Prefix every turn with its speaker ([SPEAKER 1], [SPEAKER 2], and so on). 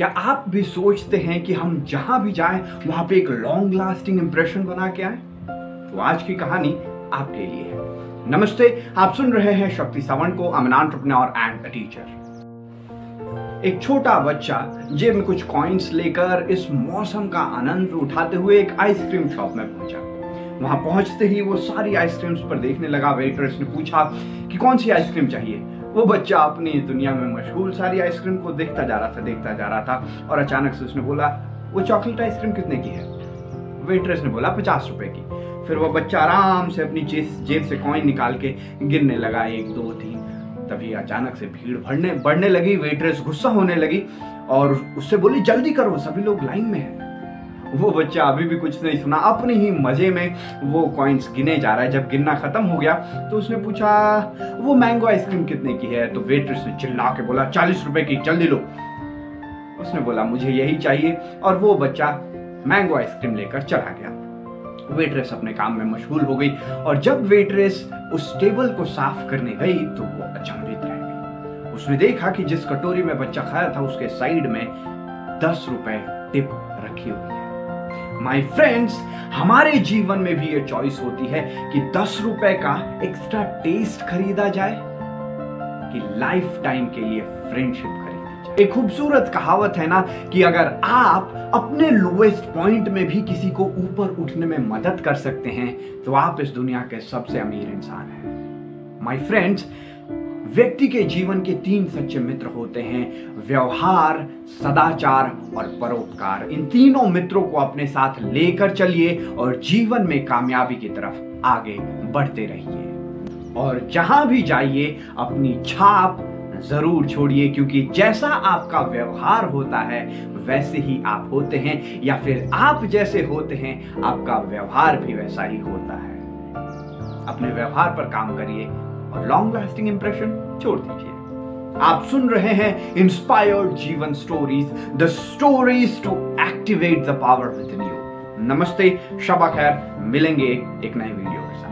[SPEAKER 1] क्या आप भी सोचते हैं कि हम जहाँ भी जाएँ, वहाँ पे एक लॉन्ग लास्टिंग इंप्रेशन बना के आए? तो आज की कहानी आपके लिए है। नमस्ते, आप सुन रहे हैं शक्ति सावंत को अमन एंटरप्रेन्योर एंड टीचर एक छोटा बच्चा जेब में कुछ कॉइन्स लेकर इस मौसम का आनंद उठाते हुए एक आइसक्रीम शॉप में पहुँचा। वहाँ पहुँचते ही वो सारी आइसक्रीम्स पर देखने लगा। वेटर्स ने पूछा कि कौन सी आइसक्रीम चाहिए? वो बच्चा अपनी दुनिया में मशहूर सारी आइसक्रीम को देखता जा रहा था, देखता जा रहा था और अचानक से उसने बोला, वो चॉकलेट आइसक्रीम कितने की है? वेटरेस ने बोला, पचास रुपए की। फिर वो बच्चा आराम से अपनी जेब से कॉइन निकाल के गिरने लगा, एक, दो, तीन। तभी अचानक से भीड़ बढ़ने बढ़ने लगी, वेटरेस गुस्सा होने लगी और उससे बोली, जल्दी करो, सभी लोग लाइन में हैं। वो बच्चा अभी भी कुछ नहीं सुना। अपने ही मज़े में वो कॉइन्स गिने जा रहा है। जब गिनना खत्म हो गया तो उसने पूछा, वो मैंगो आइसक्रीम कितने की है? तो वेट्रेस ने चिल्ला के बोला, चालीस रुपए की, जल्दी लो। उसने बोला, मुझे यही चाहिए। और वो बच्चा मैंगो आइसक्रीम लेकर चला गया। वेट्रेस अपने काम में मशगूल हो गई और जब वेट्रेस उस टेबल को साफ़ करने गई तो वो अचंभित रह गई। उसने देखा कि जिस कटोरी में बच्चा खाया था, उसके साइड में दस रुपए टिप रखी हुई है। माई फ्रेंड्स हमारे जीवन में भी ये चॉइस होती है कि दस रुपए का एक्स्ट्रा टेस्ट खरीदा जाए, कि लाइफ टाइम के लिए फ्रेंडशिप खरीदी जाए। एक खूबसूरत कहावत है ना कि अगर आप अपने लोएस्ट पॉइंट में भी किसी को ऊपर उठने में मदद कर सकते हैं तो आप इस दुनिया के सबसे अमीर इंसान हैं। माई फ्रेंड्स व्यक्ति के जीवन के तीन सच्चे मित्र होते हैं, व्यवहार, सदाचार और परोपकार। इन तीनों मित्रों को अपने साथ लेकर चलिए और जीवन में कामयाबी की तरफ़ आगे बढ़ते रहिए। और जहाँ भी जाइए, अपनी छाप ज़रूर छोड़िए, क्योंकि जैसा आपका व्यवहार होता है, वैसे ही आप होते हैं, या फिर आप जैसे होते हैं, आपका व्यवहार भी वैसा ही होता है। अपने व्यवहार पर काम करिए और लॉन्ग लास्टिंग इंप्रेशन छोड़ दीजिए। आप सुन रहे हैं इंस्पायर्ड जीवन stories the stories to activate the power within you नमस्ते, शबा खैर, मिलेंगे एक नए वीडियो के साथ।